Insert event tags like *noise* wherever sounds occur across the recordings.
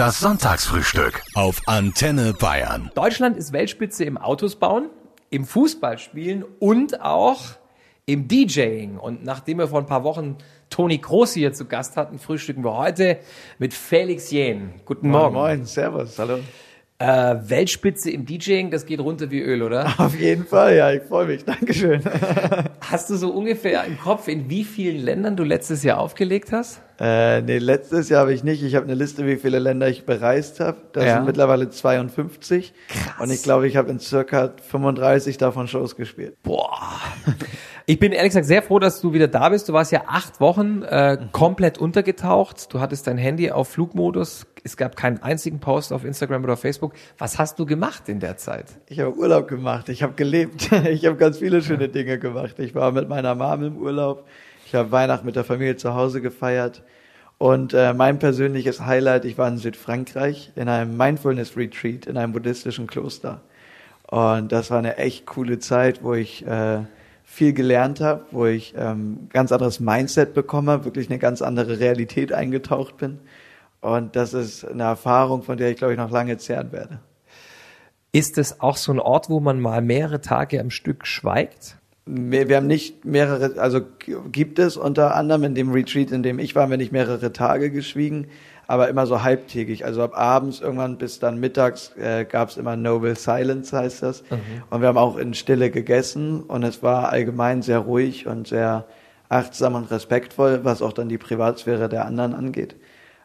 Das Sonntagsfrühstück auf Antenne Bayern. Deutschland ist Weltspitze im Autos bauen, im Fußballspielen und auch im DJing. Und nachdem wir vor ein paar Wochen Toni Kroos hier zu Gast hatten, frühstücken wir heute mit Felix Jähn. Guten Morgen. Moin, moin, servus, hallo. Äh, Weltspitze im DJing, das geht runter wie Öl, oder? *laughs* Auf jeden Fall, ja, ich freue mich, Dankeschön. *laughs* Hast du so ungefähr im Kopf, in wie vielen Ländern du letztes Jahr aufgelegt hast? Äh, nee, letztes Jahr habe ich nicht. Ich habe eine Liste, wie viele Länder ich bereist habe. Das Ja. sind mittlerweile 52. Krass. Und ich glaube, ich habe in circa 35 davon Shows gespielt. Boah. Ich bin ehrlich gesagt sehr froh, dass du wieder da bist. Du warst ja acht Wochen äh, komplett untergetaucht. Du hattest dein Handy auf Flugmodus. Es gab keinen einzigen Post auf Instagram oder Facebook. Was hast du gemacht in der Zeit? Ich habe Urlaub gemacht, ich habe gelebt. *laughs* Ich habe ganz viele schöne Dinge gemacht. Ich war mit meiner Mom im Urlaub. Ich habe Weihnachten mit der Familie zu Hause gefeiert. Und äh, mein persönliches Highlight, ich war in Südfrankreich in einem Mindfulness Retreat in einem buddhistischen Kloster. Und das war eine echt coole Zeit, wo ich äh, viel gelernt habe, wo ich ähm, ganz anderes Mindset bekomme, wirklich eine ganz andere Realität eingetaucht bin. Und das ist eine Erfahrung, von der ich glaube ich noch lange zehren werde. Ist es auch so ein Ort, wo man mal mehrere Tage am Stück schweigt? Wir haben nicht mehrere, also gibt es unter anderem in dem Retreat, in dem ich war, haben wir nicht mehrere Tage geschwiegen, aber immer so halbtägig. Also ab abends irgendwann bis dann mittags äh, gab es immer Noble Silence, heißt das. Und wir haben auch in Stille gegessen und es war allgemein sehr ruhig und sehr achtsam und respektvoll, was auch dann die Privatsphäre der anderen angeht.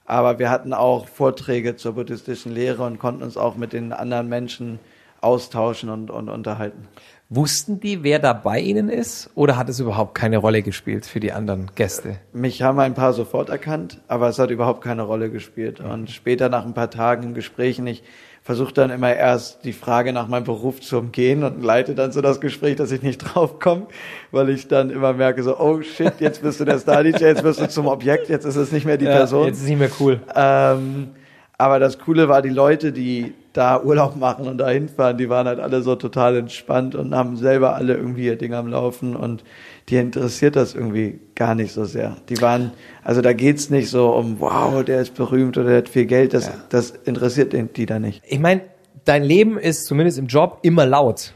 Aber wir hatten auch Vorträge zur buddhistischen Lehre und konnten uns auch mit den anderen Menschen austauschen und, und unterhalten. Wussten die, wer da bei ihnen ist? Oder hat es überhaupt keine Rolle gespielt für die anderen Gäste? Mich haben ein paar sofort erkannt, aber es hat überhaupt keine Rolle gespielt. Und später nach ein paar Tagen in Gesprächen, ich versuche dann immer erst die Frage nach meinem Beruf zu umgehen und leite dann so das Gespräch, dass ich nicht *laughs* draufkomme, weil ich dann immer merke so, oh shit, jetzt bist du der Star-DJ, jetzt wirst du zum Objekt, jetzt ist es nicht mehr die Person. Jetzt ist nicht mehr cool. Ähm, aber das Coole war, die Leute, die da Urlaub machen und da hinfahren, die waren halt alle so total entspannt und haben selber alle irgendwie ihr Ding am Laufen und die interessiert das irgendwie gar nicht so sehr. Die waren, also da geht's nicht so um, wow, der ist berühmt oder der hat viel Geld, das, das interessiert die da nicht. Ich meine, dein Leben ist zumindest im Job immer laut.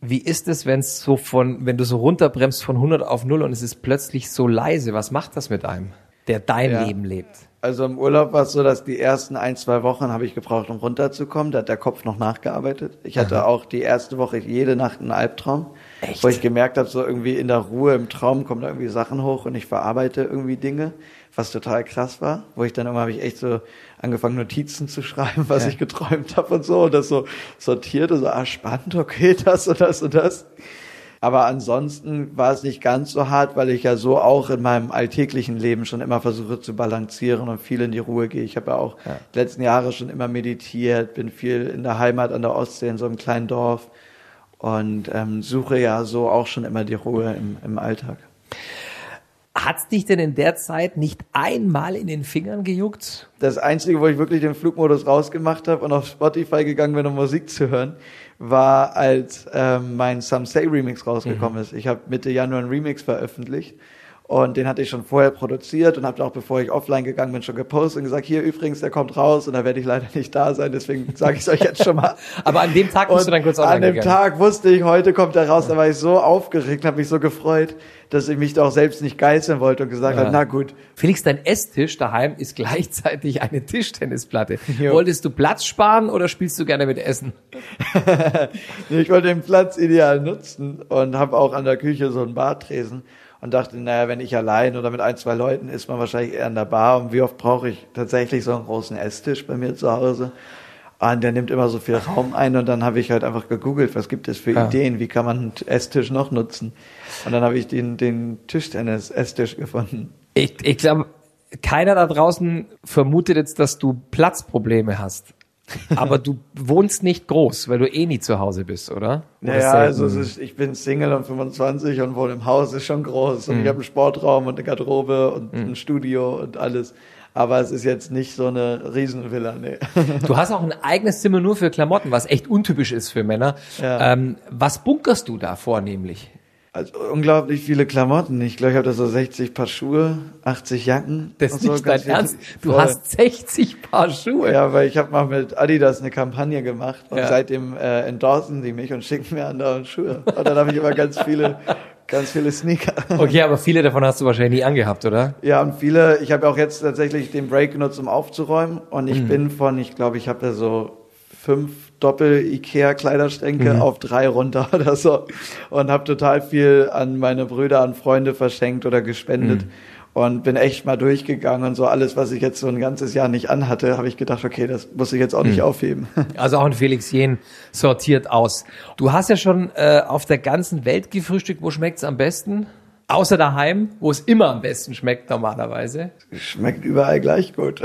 Wie ist es, wenn es so von, wenn du so runterbremst von 100 auf 0 und es ist plötzlich so leise? Was macht das mit einem, der dein Ja. Leben lebt? Also im Urlaub war es so, dass die ersten ein, zwei Wochen habe ich gebraucht, um runterzukommen. Da hat der Kopf noch nachgearbeitet. Ich hatte auch die erste Woche jede Nacht einen Albtraum, Echt? wo ich gemerkt habe, so irgendwie in der Ruhe im Traum kommen da irgendwie Sachen hoch und ich verarbeite irgendwie Dinge, was total krass war. Wo ich dann immer habe ich echt so angefangen Notizen zu schreiben, was ich geträumt habe und so und das so sortiert und so, ah spannend, okay, *laughs* das und das und das. Aber ansonsten war es nicht ganz so hart, weil ich ja so auch in meinem alltäglichen Leben schon immer versuche zu balancieren und viel in die Ruhe gehe. Ich habe ja auch die letzten Jahre schon immer meditiert, bin viel in der Heimat an der Ostsee in so einem kleinen Dorf und ähm, suche ja so auch schon immer die Ruhe im, im Alltag. Hat's dich denn in der Zeit nicht einmal in den Fingern gejuckt? Das Einzige, wo ich wirklich den Flugmodus rausgemacht habe und auf Spotify gegangen bin, um Musik zu hören, war, als ähm, mein Some Say Remix rausgekommen ist. Ich habe Mitte Januar einen Remix veröffentlicht und den hatte ich schon vorher produziert und habe auch, bevor ich offline gegangen bin, schon gepostet und gesagt, hier übrigens, der kommt raus und da werde ich leider *laughs* nicht da sein, deswegen sage ich es euch jetzt schon mal. *laughs* Aber an dem Tag bist Und du dann kurz an online dem gegangen. Tag wusste ich, heute kommt er raus, da war ich so aufgeregt, habe mich so gefreut, dass ich mich doch selbst nicht geißeln wollte und gesagt Ja. habe, na gut, Felix, dein Esstisch daheim ist *laughs* gleichzeitig eine Tischtennisplatte. Jo. Wolltest du Platz sparen oder spielst du gerne mit Essen? Ich wollte den Platz ideal nutzen und habe auch an der Küche so einen Bartresen und dachte, naja, wenn ich allein oder mit ein, zwei Leuten ist man wahrscheinlich eher in der Bar. Und wie oft brauche ich tatsächlich so einen großen Esstisch bei mir zu Hause? Und der nimmt immer so viel Raum ein und dann habe ich halt einfach gegoogelt, was gibt es für Ah. Ideen, wie kann man einen Esstisch noch nutzen? Und dann habe ich den, den Tischtennis-Esstisch gefunden. Ich, ich glaube, keiner da draußen vermutet jetzt, dass du Platzprobleme hast. Aber du wohnst nicht groß, weil du eh nie zu Hause bist, oder? Naja, also ist, ich bin Single und 25 und wohne im Haus, ist schon groß. Und ich habe einen Sportraum und eine Garderobe und ein Studio und alles. Aber es ist jetzt nicht so eine Riesenvilla, nee. *laughs* Du hast auch ein eigenes Zimmer nur für Klamotten, was echt untypisch ist für Männer. Ja. Ähm, was bunkerst du da vornehmlich? Also unglaublich viele Klamotten. Ich glaube, ich habe da so 60 Paar Schuhe, 80 Jacken. Das ist so, nicht dein Ernst. Du Voll. hast 60 Paar Schuhe. Ja, weil ich habe mal mit Adidas eine Kampagne gemacht und Ja. seitdem äh, endorsen die mich und schicken mir andauernd Schuhe. Und dann habe ich immer ganz viele, ganz viele Sneaker. Okay, aber viele davon hast du wahrscheinlich nie angehabt, oder? Ja, und viele, ich habe auch jetzt tatsächlich den Break genutzt, um aufzuräumen. Und Mhm. ich bin von, ich glaube, ich habe da so fünf Doppel-Ikea-Kleiderschränke Mhm. auf drei runter *laughs* oder so. Und habe total viel an meine Brüder, an Freunde verschenkt oder gespendet. Mhm. Und bin echt mal durchgegangen und so alles, was ich jetzt so ein ganzes Jahr nicht anhatte, habe ich gedacht, okay, das muss ich jetzt auch Mhm. nicht aufheben. *laughs* Also auch ein Felix Jen sortiert aus. Du hast ja schon äh, auf der ganzen Welt gefrühstückt. Wo schmeckt's am besten? Außer daheim, wo es immer am besten schmeckt normalerweise. Schmeckt überall gleich gut.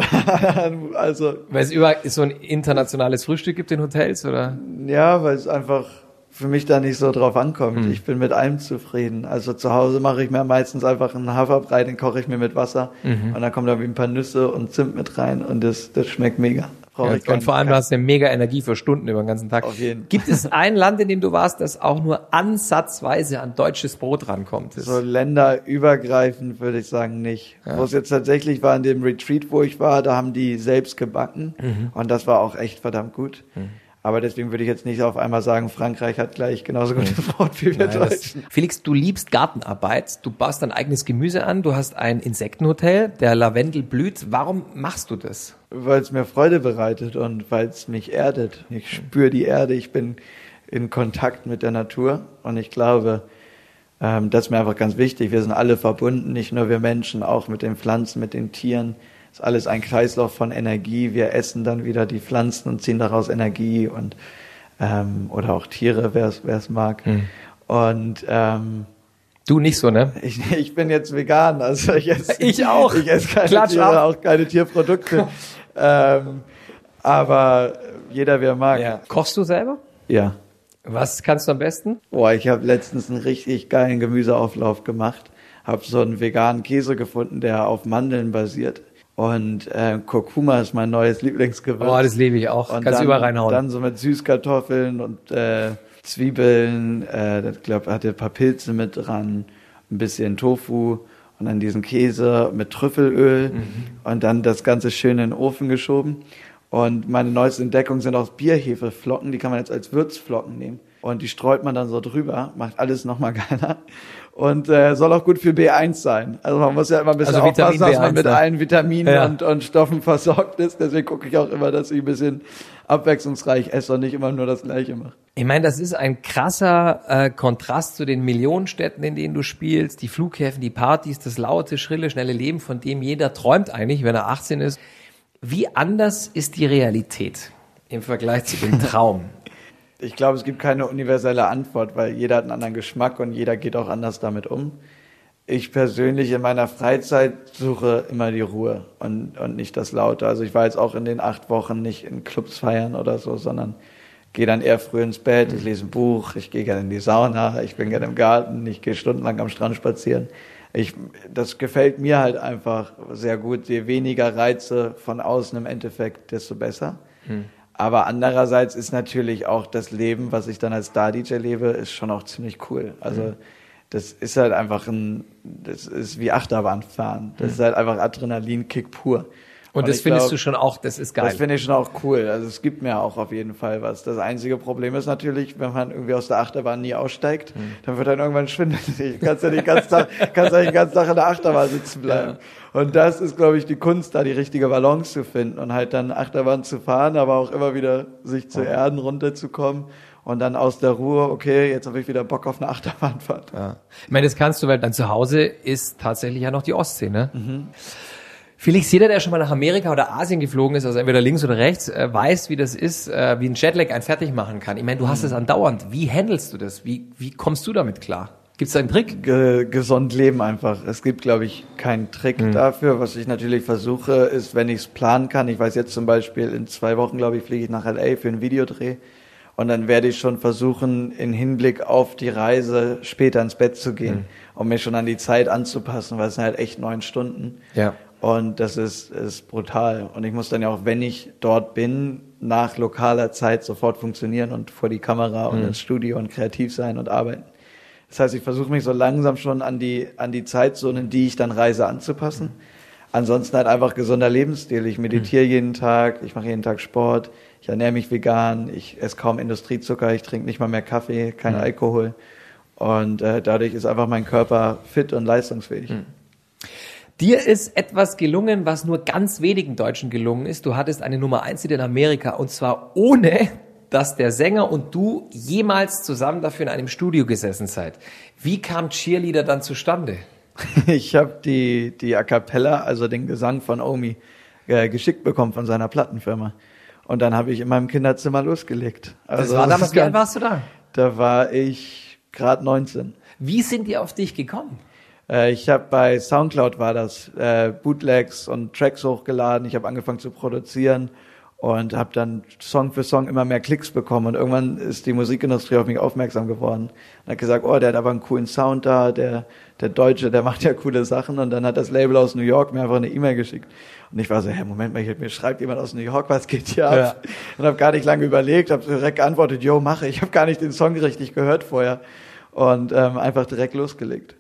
*laughs* also Weil es überall so ein internationales Frühstück gibt in Hotels, oder? Ja, weil es einfach für mich da nicht so drauf ankommt. Hm. Ich bin mit allem zufrieden. Also zu Hause mache ich mir meistens einfach einen Haferbrei, den koche ich mir mit Wasser Mhm. und dann kommt da wie ein paar Nüsse und Zimt mit rein und das, das schmeckt mega. Brauche Ja, ich und vor allem, du hast eine mega Energie für Stunden über den ganzen Tag. Auf jeden. Gibt es ein Land, in dem du warst, das auch nur ansatzweise an deutsches Brot rankommt? So länderübergreifend würde ich sagen nicht. Wo es jetzt tatsächlich war in dem Retreat, wo ich war, da haben die selbst gebacken Mhm. und das war auch echt verdammt gut. Aber deswegen würde ich jetzt nicht auf einmal sagen, Frankreich hat gleich genauso gutes Brot wie wir Nein, Deutschen. Felix, du liebst Gartenarbeit, du baust dein eigenes Gemüse an, du hast ein Insektenhotel, der Lavendel blüht. Warum machst du das? Weil es mir Freude bereitet und weil es mich erdet. Ich spüre die Erde, ich bin in Kontakt mit der Natur und ich glaube, ähm, das ist mir einfach ganz wichtig. Wir sind alle verbunden, nicht nur wir Menschen, auch mit den Pflanzen, mit den Tieren. ist alles ein Kreislauf von Energie. Wir essen dann wieder die Pflanzen und ziehen daraus Energie und ähm, oder auch Tiere, wer es mag. Und ähm, Du nicht so, ne? ich, ich bin jetzt vegan, also ich esse, *laughs* Ich auch. Ich esse keine Klatsch Tiere, ab. auch keine Tierprodukte. *laughs* ähm, aber jeder, wer mag. Ja. Kochst du selber? ja. Was kannst du am besten? Boah, ich habe letztens einen richtig geilen Gemüseauflauf gemacht. Hab so einen veganen Käse gefunden, der auf Mandeln basiert. Und äh, Kurkuma ist mein neues Lieblingsgewürz. Oh, das liebe ich auch. Und Kannst dann, überall reinhauen. Dann so mit Süßkartoffeln und äh, Zwiebeln, äh, ich glaube, hatte ein paar Pilze mit dran, ein bisschen Tofu und dann diesen Käse mit Trüffelöl Mhm. und dann das Ganze schön in den Ofen geschoben. Und meine neueste Entdeckung sind auch Bierhefeflocken, die kann man jetzt als Würzflocken nehmen. Und die streut man dann so drüber, macht alles nochmal geiler. Und äh, soll auch gut für B1 sein. Also man muss ja immer ein bisschen Also aufpassen, dass man B1 mit da. allen Vitaminen Ja. und, und Stoffen versorgt ist. Deswegen gucke ich auch immer, dass ich ein bisschen abwechslungsreich esse und nicht immer nur das Gleiche mache. Ich meine, das ist ein krasser äh, Kontrast zu den Millionenstädten, in denen du spielst, die Flughäfen, die Partys, das laute, schrille, schnelle Leben, von dem jeder träumt eigentlich, wenn er 18 ist. Wie anders ist die Realität im Vergleich zu dem *laughs* Traum? Ich glaube, es gibt keine universelle Antwort, weil jeder hat einen anderen Geschmack und jeder geht auch anders damit um. Ich persönlich in meiner Freizeit suche immer die Ruhe und, und nicht das Laute. Also ich war jetzt auch in den acht Wochen nicht in Clubs feiern oder so, sondern gehe dann eher früh ins Bett, ich lese ein Buch, ich gehe gerne in die Sauna, ich bin gerne im Garten, ich gehe stundenlang am Strand spazieren. Ich, das gefällt mir halt einfach sehr gut. Je weniger Reize von außen im Endeffekt, desto besser. Aber andererseits ist natürlich auch das Leben, was ich dann als Star-DJ lebe, ist schon auch ziemlich cool. Also das ist halt einfach ein, das ist wie Achterbahnfahren. Das ist halt einfach Adrenalinkick pur. Und, das findest glaub, du schon auch, das ist geil. Das finde ich schon auch cool. Also es gibt mir auch auf jeden Fall was. Das einzige Problem ist natürlich, wenn man irgendwie aus der Achterbahn nie aussteigt, Hm. dann wird dann irgendwann schwindelig. *laughs* Kannst ja nicht Tag, kannst ja nicht den ganzen Tag in der Achterbahn sitzen bleiben. Und das ist, glaube ich, die Kunst, da die richtige Balance zu finden und halt dann Achterbahn zu fahren, aber auch immer wieder sich zu erden, runterzukommen und dann aus der Ruhe, okay, jetzt habe ich wieder Bock auf eine *laughs* Achterbahnfahrt. Ja. Ich meine, das kannst du, weil dein Zuhause ist tatsächlich ja noch die Ostsee, ne? Mhm. Felix, jeder, der schon mal nach Amerika oder Asien geflogen ist, also entweder links oder rechts, äh, weiß, wie das ist, äh, wie ein Jetlag einen fertig machen kann. Ich meine, du hast Mhm. es andauernd. Wie handelst du das? Wie, wie kommst du damit klar? Gibt es da einen Trick? ge gesund leben einfach. Es gibt, glaube ich, keinen Trick dafür. Was ich natürlich versuche, ist, wenn ich es planen kann. Ich weiß jetzt zum Beispiel, in zwei Wochen, glaube ich, fliege ich nach LA für einen Videodreh. Und dann werde ich schon versuchen, in Hinblick auf die Reise später ins Bett zu gehen, um mich schon an die Zeit anzupassen, weil es sind halt echt neun Stunden. Ja. Und das ist, ist brutal. Und ich muss dann ja auch, wenn ich dort bin, nach lokaler Zeit sofort funktionieren und vor die Kamera und ins Studio und kreativ sein und arbeiten. Das heißt, ich versuche mich so langsam schon an die, an die Zeitzonen, die ich dann reise, anzupassen. Ansonsten halt einfach gesunder Lebensstil. Ich meditiere jeden Tag, ich mache jeden Tag Sport, ich ernähre mich vegan, ich esse kaum Industriezucker, ich trinke nicht mal mehr Kaffee, kein Alkohol. Und äh, dadurch ist einfach mein Körper fit und leistungsfähig. Dir ist etwas gelungen, was nur ganz wenigen Deutschen gelungen ist. Du hattest eine Nummer eins in Amerika und zwar ohne, dass der Sänger und du jemals zusammen dafür in einem Studio gesessen seid. Wie kam Cheerleader dann zustande? *laughs* Ich habe die, die A Cappella, also den Gesang von Omi, äh, geschickt bekommen von seiner Plattenfirma. Und dann habe ich in meinem Kinderzimmer losgelegt. Also Das war *laughs* damals, wie alt warst du da? Da war ich gerade 19. Wie sind die auf dich gekommen? Äh, ich habe bei Soundcloud war das äh, Bootlegs und Tracks hochgeladen. Ich habe angefangen zu produzieren und habe dann Song für Song immer mehr Klicks bekommen. Und irgendwann ist die Musikindustrie auf mich aufmerksam geworden und hat gesagt, oh, der hat aber einen coolen Sound da, der der Deutsche, der macht ja coole Sachen. Und dann hat das Label aus New York mir einfach eine E-Mail geschickt. Und ich war so, hä, Moment mal, mir schreibt jemand aus New York, was geht hier ab? Ja. Und habe gar nicht lange überlegt, habe direkt geantwortet, yo, mache. Ich habe gar nicht den Song richtig gehört vorher und ähm, einfach direkt losgelegt.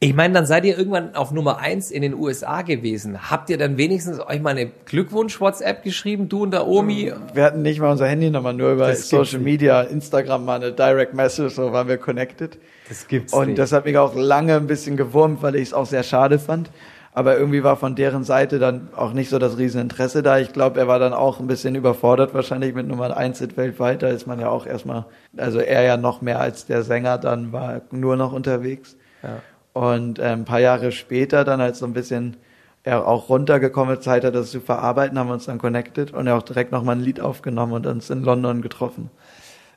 Ich meine, dann seid ihr irgendwann auf Nummer eins in den USA gewesen. Habt ihr dann wenigstens euch mal eine Glückwunsch-WhatsApp geschrieben, du und der Omi? Wir hatten nicht mal unser Handynummer, nur über Das Social. Media, Instagram mal eine Direct Message, so waren wir connected. Das gibt's Und nicht. das hat mich auch lange ein bisschen gewurmt, weil ich es auch sehr schade fand. Aber irgendwie war von deren Seite dann auch nicht so das Rieseninteresse da. Ich glaube, er war dann auch ein bisschen überfordert wahrscheinlich mit Nummer 1 Hit weltweit. Da ist man ja auch erstmal, also er ja noch mehr als der Sänger dann war nur noch unterwegs. Ja. Und äh, ein paar Jahre später, dann als so ein bisschen er auch runtergekommen Zeit hat, das zu verarbeiten, haben wir uns dann connected und er auch direkt nochmal ein Lied aufgenommen und uns in London getroffen.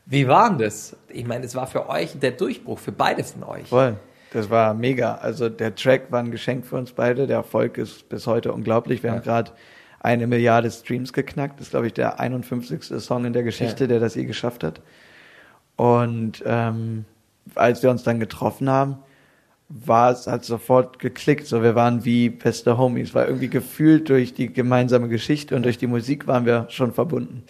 Wie war denn das? Ich meine, es war für euch der Durchbruch, für beide von euch. Voll. Das war mega. Also der Track war ein Geschenk für uns beide. Der Erfolg ist bis heute unglaublich. Wir haben gerade eine Milliarde Streams geknackt. Das ist, glaube ich, der 51. Song in der Geschichte, Ja. der das je geschafft hat. Und ähm, als wir uns dann getroffen haben, war es hat sofort geklickt. So, wir waren wie beste Homies. War irgendwie gefühlt durch die gemeinsame Geschichte und durch die Musik waren wir schon verbunden.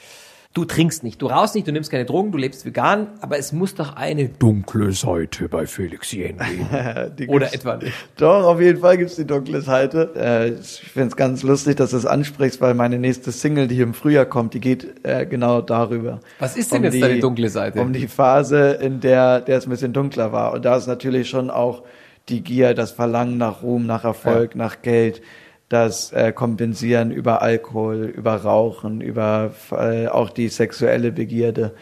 Du trinkst nicht, du rauchst nicht, du nimmst keine Drogen, du lebst vegan, aber es muss doch eine dunkle Seite bei Felix Jen geben. *laughs* Die Oder etwa nicht. Doch, auf jeden Fall gibt's die dunkle Seite. Äh, ich finde es ganz lustig, dass du es ansprichst, weil meine nächste Single, die im Frühjahr kommt, die geht äh, genau darüber. Was ist denn jetzt deine dunkle Seite? Um die Phase, in der, der es ein bisschen dunkler war. Und da ist natürlich schon auch die Gier, das Verlangen nach Ruhm, nach Erfolg, nach Geld, das äh, Kompensieren über Alkohol, über Rauchen, über äh, auch die sexuelle Begierde.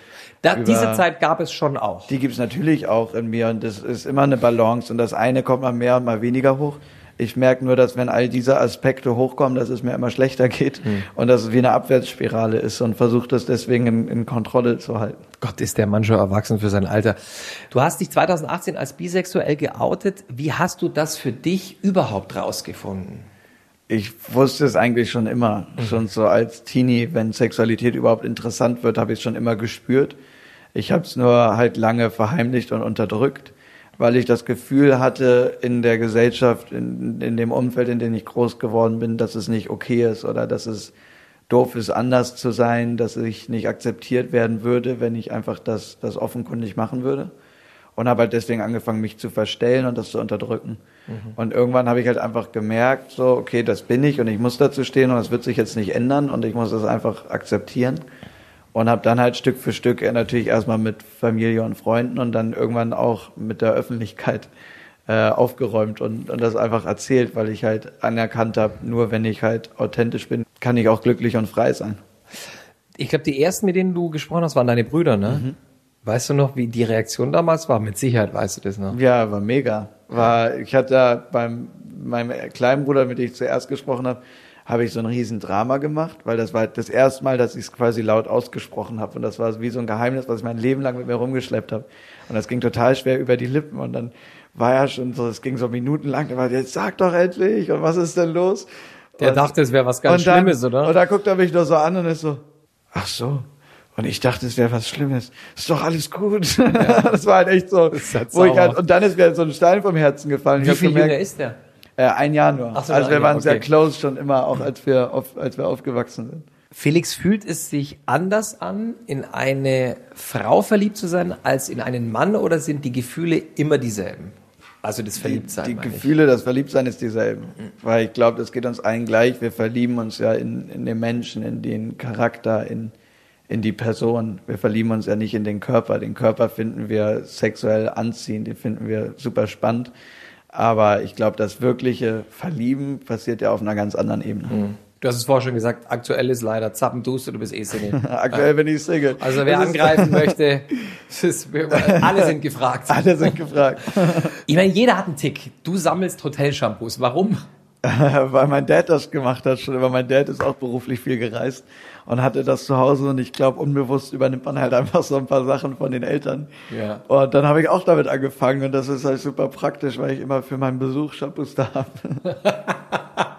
Da, über- diese Zeit gab es schon auch. die gibt's natürlich auch in mir und das ist immer eine Balance und das eine kommt mal mehr und mal weniger hoch. Ich merke nur, dass wenn all diese Aspekte hochkommen, dass es mir immer schlechter geht und dass es wie eine Abwärtsspirale ist und versuche das deswegen in, in Kontrolle zu halten. Gott, ist der Mann schon erwachsen für sein Alter. Du hast dich 2018 als bisexuell geoutet. Wie hast du das für dich überhaupt rausgefunden? Ich wusste es eigentlich schon immer, schon so als Teenie, wenn Sexualität überhaupt interessant wird, habe ich es schon immer gespürt. Ich habe es nur halt lange verheimlicht und unterdrückt, weil ich das Gefühl hatte in der Gesellschaft, in, in dem Umfeld, in dem ich groß geworden bin, dass es nicht okay ist oder dass es doof ist, anders zu sein, dass ich nicht akzeptiert werden würde, wenn ich einfach das, das offenkundig machen würde. Und habe halt deswegen angefangen, mich zu verstellen und das zu unterdrücken. Und irgendwann habe ich halt einfach gemerkt, so, okay, das bin ich und ich muss dazu stehen und das wird sich jetzt nicht ändern und ich muss das einfach akzeptieren. Und habe dann halt Stück für Stück äh, natürlich erstmal mit Familie und Freunden und dann irgendwann auch mit der Öffentlichkeit äh, aufgeräumt und, und das einfach erzählt, weil ich halt anerkannt habe, nur wenn ich halt authentisch bin, kann ich auch glücklich und frei sein. Ich glaube, die ersten, mit denen du gesprochen hast, waren deine Brüder, ne? Mhm. Weißt du noch, wie die Reaktion damals war? Mit Sicherheit weißt du das noch. Ja, war mega. War, ich hatte da beim meinem kleinen Bruder, mit dem ich zuerst gesprochen habe, habe ich so ein riesen Drama gemacht, weil das war das erste Mal, dass ich es quasi laut ausgesprochen habe und das war wie so ein Geheimnis, was ich mein Leben lang mit mir rumgeschleppt habe und das ging total schwer über die Lippen und dann war ja schon so, es ging so minutenlang, der war jetzt sag doch endlich und was ist denn los? Der und, dachte, es wäre was ganz dann, Schlimmes, oder? Und da guckt er mich nur so an und ist so, ach so. Und ich dachte, es wäre was Schlimmes. Ist doch alles gut. *laughs* das war halt echt so, halt wo ich halt, und dann ist mir so ein Stein vom Herzen gefallen. Wie viel jünger ist der? Äh, ein Jahr nur. Ach so, also wir waren sehr okay. close schon immer, auch als wir, auf, als wir aufgewachsen sind. Felix, fühlt es sich anders an, in eine Frau verliebt zu sein, als in einen Mann oder sind die Gefühle immer dieselben? Also das Verliebtsein. Die, die meine ich. Gefühle, das Verliebtsein ist dieselben. Weil ich glaube, das geht uns allen gleich. Wir verlieben uns ja in, in den Menschen, in den Charakter, in, in die Person. Wir verlieben uns ja nicht in den Körper. Den Körper finden wir sexuell anziehend, den finden wir super spannend. Aber ich glaube, das wirkliche Verlieben passiert ja auf einer ganz anderen Ebene. Du hast es vorher schon gesagt, aktuell ist leider Zappenduster, du bist eh Single. *laughs* Aktuell bin ich Single. Also wer angreifen *laughs* möchte, ist, alle sind gefragt. Alle sind gefragt. *laughs* Ich meine, jeder hat einen Tick. Du sammelst Hotelshampoos. Warum? *laughs* weil mein Dad das gemacht hat schon, weil mein Dad ist auch beruflich viel gereist und hatte das zu Hause und ich glaube, unbewusst übernimmt man halt einfach so ein paar Sachen von den Eltern. Ja. Und dann habe ich auch damit angefangen und das ist halt super praktisch, weil ich immer für meinen Besuch Shampoos da habe. *laughs*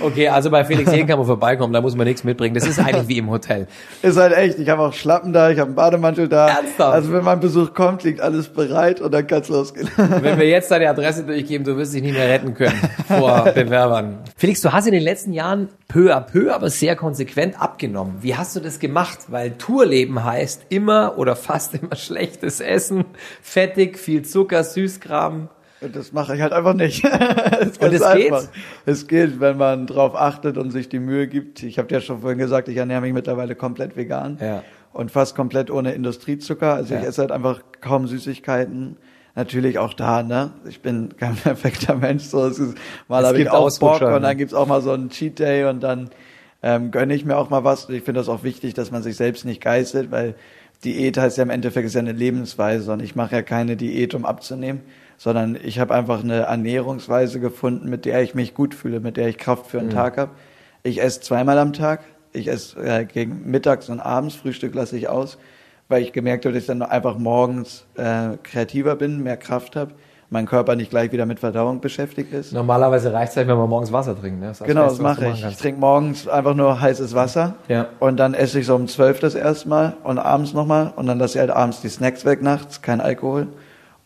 Okay, also bei Felix Jägen kann man vorbeikommen, da muss man nichts mitbringen. Das ist eigentlich wie im Hotel. Ist halt echt, ich habe auch Schlappen da, ich habe einen Bademantel da. Ernsthaft? Also wenn mein Besuch kommt, liegt alles bereit und dann kann's losgehen. *laughs* Wenn wir jetzt deine Adresse durchgeben, du wirst dich nicht mehr retten können vor *laughs* Bewerbern. Felix, du hast in den letzten Jahren peu à peu, aber sehr konsequent abgenommen. Wie hast du das gemacht? Weil Tourleben heißt immer oder fast immer schlechtes Essen, fettig, viel Zucker, Süßkram. Und das mache ich halt einfach nicht. *laughs* ist Und es geht? Es geht, wenn man drauf achtet und sich die Mühe gibt. Ich habe ja schon vorhin gesagt, ich ernähre mich mittlerweile komplett vegan Ja. und fast komplett ohne Industriezucker. Also ich Ja. esse halt einfach kaum Süßigkeiten. Natürlich auch da, ne? Ich bin kein *laughs* perfekter Mensch. So, es ist, mal Es habe ich auch Bock und ne? dann gibt's auch mal so einen Cheat Day und dann ähm, gönne ich mir auch mal was. Ich finde das auch wichtig, dass man sich selbst nicht geißelt, weil Diät heißt ja im Endeffekt ist ja eine Lebensweise und ich mache ja keine Diät, um abzunehmen, sondern ich habe einfach eine Ernährungsweise gefunden, mit der ich mich gut fühle, mit der ich Kraft für einen Tag habe. Ich esse zweimal am Tag. Ich esse äh, gegen mittags und abends. Frühstück lasse ich aus, weil ich gemerkt habe, dass ich dann einfach morgens äh, kreativer bin, mehr Kraft habe, mein Körper nicht gleich wieder mit Verdauung beschäftigt ist. Normalerweise reicht es halt, wenn man morgens Wasser trinkt. Ne? Das das Genau, das du mache ich. Ich trinke morgens einfach nur heißes Wasser. Ja. Und dann esse ich so um zwölf das erste Mal und abends nochmal. Und dann lasse ich halt abends die Snacks weg nachts, kein Alkohol.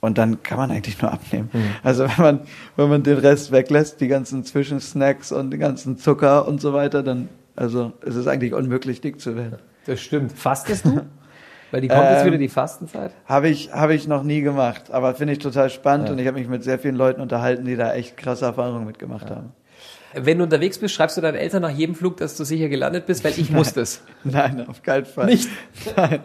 Und dann kann man eigentlich nur abnehmen. Mhm. Also wenn man, wenn man den Rest weglässt, die ganzen Zwischensnacks und den ganzen Zucker und so weiter, dann, also es ist eigentlich unmöglich, dick zu werden. Das stimmt. Fastest du? *laughs* Weil die kommt jetzt Ähm, wieder die Fastenzeit. Habe ich, habe ich noch nie gemacht, aber finde ich total spannend Ja. und ich habe mich mit sehr vielen Leuten unterhalten, die da echt krasse Erfahrungen mitgemacht haben. Wenn du unterwegs bist, schreibst du deinen Eltern nach jedem Flug, dass du sicher gelandet bist, weil ich muss *laughs* das. Nein, auf keinen Fall. Nicht? Nein.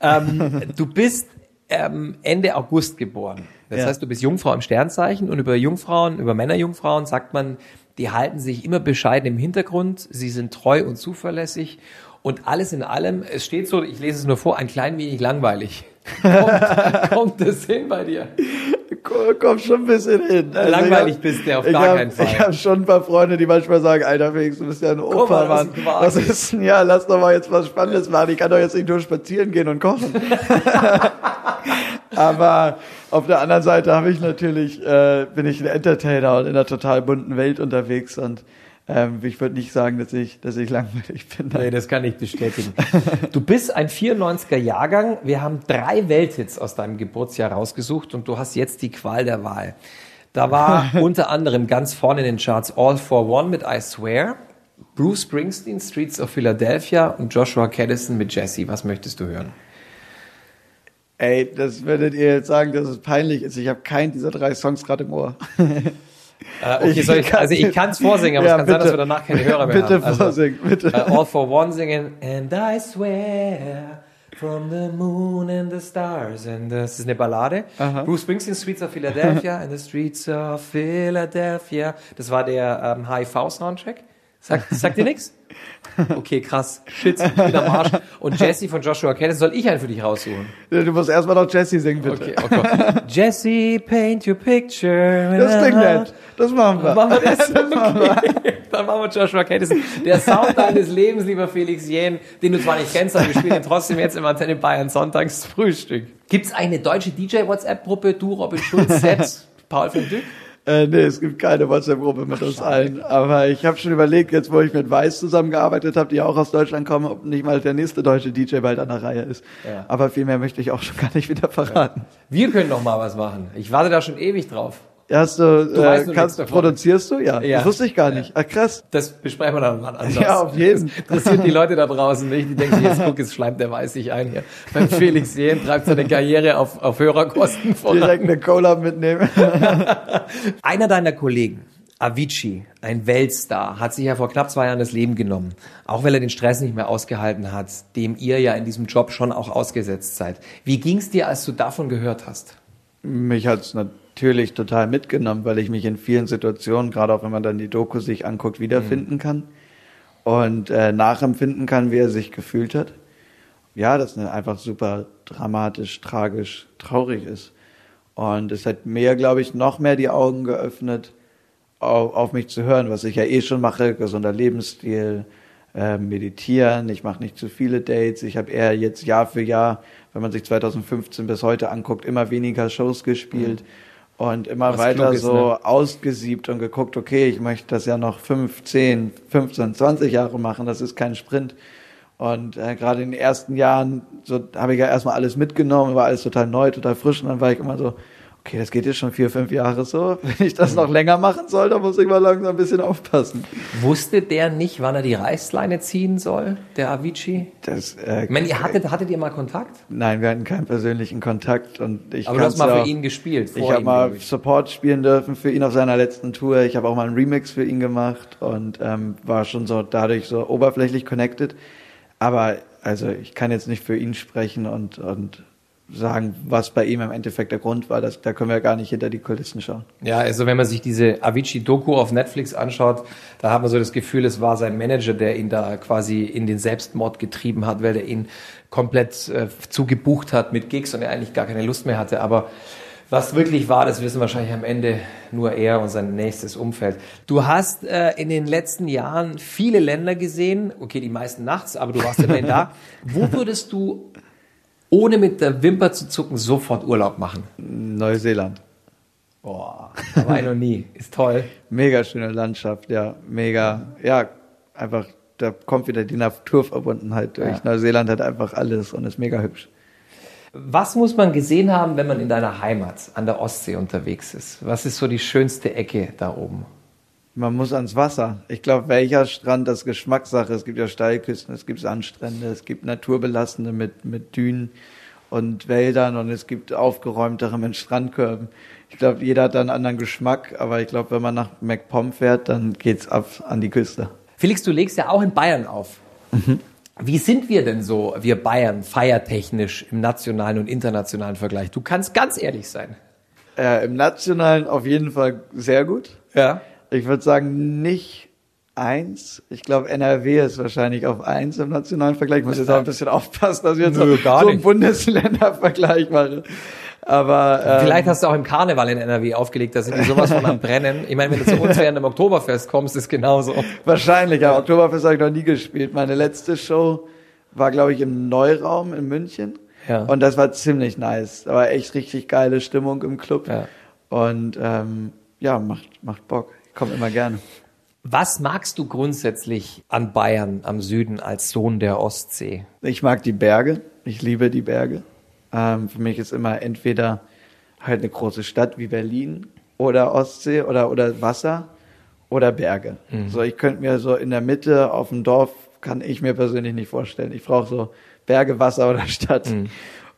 ähm, du bist ähm, Ende August geboren. Das Ja. heißt, du bist Jungfrau im Sternzeichen und über Jungfrauen, über Männerjungfrauen sagt man, die halten sich immer bescheiden im Hintergrund, sie sind treu und zuverlässig und alles in allem, es steht so, ich lese es nur vor, ein klein wenig langweilig. *laughs* kommt, kommt das hin bei dir? Komm, komm schon ein bisschen hin. Also Langweilig hab- bist du auf gar hab, keinen Fall. Ich habe schon ein paar Freunde, die manchmal sagen, Alter Felix, du bist ja ein Opa, mal, was Mann. Was ist denn, ja, lass doch mal jetzt was Spannendes machen. Ich kann doch jetzt nicht nur spazieren gehen und kochen. *laughs* *laughs* Aber auf der anderen Seite habe ich natürlich, äh, bin ich ein Entertainer und in einer total bunten Welt unterwegs und ähm, ich würde nicht sagen, dass ich, dass ich langweilig bin. Nee, das kann ich bestätigen. Du bist ein 94er Jahrgang. Wir haben drei Welthits aus deinem Geburtsjahr rausgesucht und du hast jetzt die Qual der Wahl. Da war *laughs* unter anderem ganz vorne in den Charts All for One mit I Swear, Bruce Springsteen, Streets of Philadelphia und Joshua Caddison mit Jesse. Was möchtest du hören? Ey, das würdet ihr jetzt sagen, dass es peinlich ist. Ich habe keinen dieser drei Songs gerade im Ohr. *laughs* Äh, okay, ich, also ich kann es vorsingen, aber Ja, es kann sein, dass bitte. wir danach keine Hörer mehr Bitte haben. Also, vorsingen, bitte. äh, All for One singen. And I swear from the moon and the stars. And das ist eine Ballade. Bruce Springsteen, Streets of Philadelphia and the Streets of Philadelphia. Das war der ähm, HIV-Soundtrack. Sagt, sagt dir nix? Okay, krass. Shit, ich bin am Arsch. Und Jesse von Joshua Caddison, soll ich einen für dich raussuchen? Du musst erstmal noch Jesse singen, bitte. Okay, okay. Jesse, paint your picture. Das klingt nett. Das machen wir. Machen wir das? *laughs* Okay. Dann machen wir Joshua Caddison. Der Sound deines Lebens, lieber Felix Jähn, den du zwar nicht kennst, aber wir spielen ihn trotzdem jetzt im Antenne Bayern Sonntags Frühstück. Gibt's eine deutsche DJ-WhatsApp-Gruppe, du, Robin Schulz, Set, Paul van Dyck? Äh, nee, es gibt keine WhatsApp-Gruppe mit uns allen. Aber ich habe schon überlegt, jetzt wo ich mit Weiß zusammengearbeitet habe, die ja auch aus Deutschland kommen, ob nicht mal der nächste deutsche DJ bald an der Reihe ist. Ja. Aber viel mehr möchte ich auch schon gar nicht wieder verraten. Wir können noch mal was machen. Ich warte da schon ewig drauf. Hast du, Du äh, nur kannst, produzierst du? Ja. Ja. Das wusste ich gar nicht. Ah, krass. Das besprechen wir dann mal anders. Ja, auf jeden. Das interessiert die Leute da draußen nicht. Die denken, jetzt guck, es schleimt der weiß sich ein hier. Beim Felix Jähn treibt seine Karriere auf, auf Hörerkosten voran. Direkt eine Cola mitnehmen. *laughs* Einer deiner Kollegen, Avicii, ein Weltstar, hat sich ja vor knapp zwei Jahren das Leben genommen. Auch weil er den Stress nicht mehr ausgehalten hat, dem ihr ja in diesem Job schon auch ausgesetzt seid. Wie ging's dir, als du davon gehört hast? Mich hat's natürlich total mitgenommen, weil ich mich in vielen Situationen, gerade auch wenn man dann die Doku sich anguckt, wiederfinden kann und äh, nachempfinden kann, wie er sich gefühlt hat. Ja, das ist einfach super dramatisch, tragisch, traurig ist. Und es hat mir, glaube ich, noch mehr die Augen geöffnet, auf, auf mich zu hören, was ich ja eh schon mache, gesunder Lebensstil, äh, meditieren, ich mache nicht zu viele Dates, ich habe eher jetzt Jahr für Jahr, wenn man sich 2015 bis heute anguckt, immer weniger Shows gespielt und immer Was weiter ist, so ne? ausgesiebt und geguckt, okay, ich möchte das ja noch 5, 10, 15, 20 Jahre machen, das ist kein Sprint. Und äh, gerade in den ersten Jahren so habe ich ja erstmal alles mitgenommen, war alles total neu, total frisch und dann war ich immer so, okay, das geht jetzt schon vier, fünf Jahre so. *laughs* Wenn ich das noch länger machen soll, dann muss ich mal langsam ein bisschen aufpassen. Wusste der nicht, wann er die Reißleine ziehen soll, der Avicii? Das, äh, Ich meine, ihr hattet, hattet ihr mal Kontakt? Nein, wir hatten keinen persönlichen Kontakt und ich Aber du hast mal ja- für ihn gespielt. Ich habe mal. Support spielen dürfen für ihn auf seiner letzten Tour. Ich habe auch mal einen Remix für ihn gemacht und ähm, war schon so dadurch so oberflächlich connected. Aber also ich kann jetzt nicht für ihn sprechen und und sagen, was bei ihm im Endeffekt der Grund war. Das, da können wir gar nicht hinter die Kulissen schauen. Ja, also wenn man sich diese Avicii-Doku auf Netflix anschaut, da hat man so das Gefühl, es war sein Manager, der ihn da quasi in den Selbstmord getrieben hat, weil der ihn komplett äh, zugebucht hat mit Gigs und er eigentlich gar keine Lust mehr hatte. Aber was wirklich war, das wissen wahrscheinlich am Ende nur er und sein nächstes Umfeld. Du hast äh, in den letzten Jahren viele Länder gesehen, okay, die meisten nachts, aber du warst immerhin da. *laughs* Wo würdest du, ohne mit der Wimper zu zucken, sofort Urlaub machen? Neuseeland. Boah, war ich noch nie. *laughs* Ist toll. Mega schöne Landschaft, ja, mega, ja, einfach, da kommt wieder die Naturverbundenheit durch. Ja. Neuseeland hat einfach alles und ist mega hübsch. Was muss man gesehen haben, wenn man in deiner Heimat an der Ostsee unterwegs ist? Was ist so die schönste Ecke da oben? Man muss ans Wasser. Ich glaube, welcher Strand, das ist Geschmackssache. Es gibt ja Steilküsten, es gibt Sandstrände, es gibt naturbelassene mit, mit Dünen und Wäldern und es gibt aufgeräumtere mit Strandkörben. Ich glaube, jeder hat da einen anderen Geschmack, aber ich glaube, wenn man nach MacPom fährt, dann geht's ab an die Küste. Felix, du legst ja auch in Bayern auf. Wie sind wir denn so, wir Bayern, feiertechnisch im nationalen und internationalen Vergleich? Du kannst ganz ehrlich sein. Äh, Im Nationalen auf jeden Fall sehr gut. Ja. Ich würde sagen, nicht eins. Ich glaube, NRW ist wahrscheinlich auf eins im nationalen Vergleich. Ich muss jetzt auch ein bisschen aufpassen, dass ich jetzt Nö, so, einen. Bundesländervergleich mache. Aber ähm, Vielleicht hast du auch im Karneval in NRW aufgelegt, da sind die sowas von am *laughs* Brennen. Ich meine, wenn du zu uns während dem Oktoberfest kommst, ist genauso. wahrscheinlich, ja. Oktoberfest habe ich noch nie gespielt. Meine letzte Show war, glaube ich, im Neuraum in München. Ja. Und das war ziemlich nice. Da war echt richtig geile Stimmung im Club. Ja. Und ähm, ja, macht, macht Bock. Ich komme immer gerne. Was magst du grundsätzlich an Bayern am Süden als Sohn der Ostsee? Ich mag die Berge. Ich liebe die Berge. Ähm, für mich ist immer entweder halt eine große Stadt wie Berlin oder Ostsee oder, oder Wasser oder Berge. So, ich könnte mir so in der Mitte auf dem Dorf kann ich mir persönlich nicht vorstellen. Ich brauche so Berge, Wasser oder Stadt.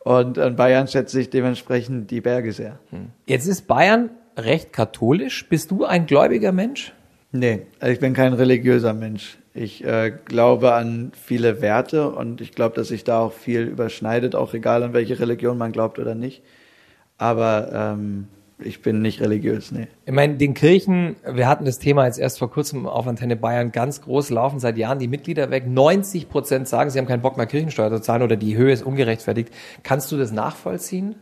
Und in Bayern schätze ich dementsprechend die Berge sehr. Jetzt ist Bayern recht katholisch. Bist du ein gläubiger Mensch? Nee, also ich bin kein religiöser Mensch. Ich äh, glaube an viele Werte und ich glaube, dass sich da auch viel überschneidet, auch egal an welche Religion man glaubt oder nicht. Aber ähm, ich bin nicht religiös, nee. Ich meine, den Kirchen, wir hatten das Thema jetzt erst vor kurzem auf Antenne Bayern ganz groß laufen, seit Jahren die Mitglieder weg. 90 Prozent sagen, sie haben keinen Bock mehr Kirchensteuer zu zahlen oder die Höhe ist ungerechtfertigt. Kannst du das nachvollziehen?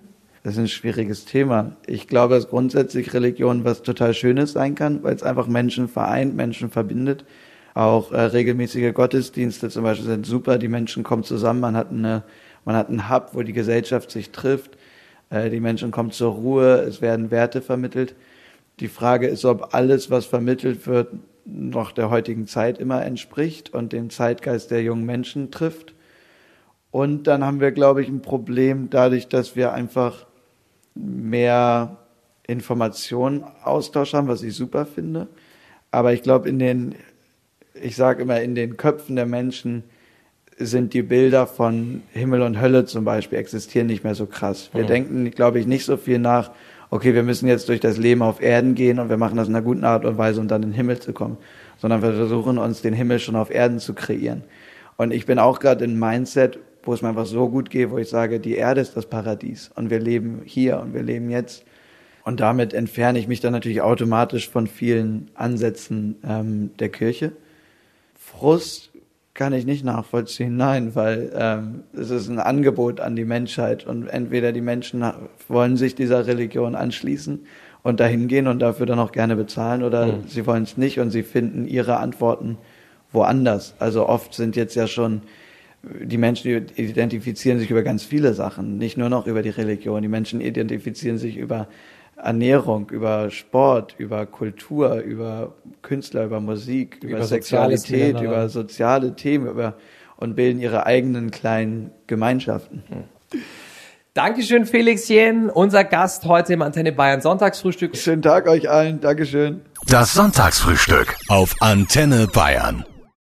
Das ist ein schwieriges Thema. Ich glaube, dass grundsätzlich Religion was total Schönes sein kann, weil es einfach Menschen vereint, Menschen verbindet. Auch äh, regelmäßige Gottesdienste zum Beispiel sind super. Die Menschen kommen zusammen. Man hat eine, man hat einen Hub, wo die Gesellschaft sich trifft. Äh, die Menschen kommen zur Ruhe. Es werden Werte vermittelt. Die Frage ist, ob alles, was vermittelt wird, noch der heutigen Zeit immer entspricht und den Zeitgeist der jungen Menschen trifft. Und dann haben wir, glaube ich, ein Problem dadurch, dass wir einfach mehr Informationen Austausch haben, was ich super finde. Aber ich glaube, in den, ich sage immer, in den Köpfen der Menschen sind die Bilder von Himmel und Hölle zum Beispiel existieren nicht mehr so krass. Wir mhm. denken, glaube ich, nicht so viel nach, okay, wir müssen jetzt durch das Leben auf Erden gehen und wir machen das in einer guten Art und Weise, um dann in den Himmel zu kommen, sondern wir versuchen uns den Himmel schon auf Erden zu kreieren. Und ich bin auch gerade in Mindset, wo es mir einfach so gut geht, wo ich sage, die Erde ist das Paradies und wir leben hier und wir leben jetzt. Und damit entferne ich mich dann natürlich automatisch von vielen Ansätzen ähm, der Kirche. Frust kann ich nicht nachvollziehen, nein, weil ähm, es ist ein Angebot an die Menschheit und entweder die Menschen wollen sich dieser Religion anschließen und dahin gehen und dafür dann auch gerne bezahlen oder mhm. sie wollen es nicht und sie finden ihre Antworten woanders. Also oft sind jetzt ja schon die Menschen identifizieren sich über ganz viele Sachen, nicht nur noch über die Religion. Die Menschen identifizieren sich über Ernährung, über Sport, über Kultur, über Künstler, über Musik, über, über Sexualität, über soziale Themen, über und bilden ihre eigenen kleinen Gemeinschaften. Hm. Dankeschön, Felix Jen, unser Gast heute im Antenne Bayern Sonntagsfrühstück. Schönen Tag euch allen. Dankeschön. Das Sonntagsfrühstück auf Antenne Bayern.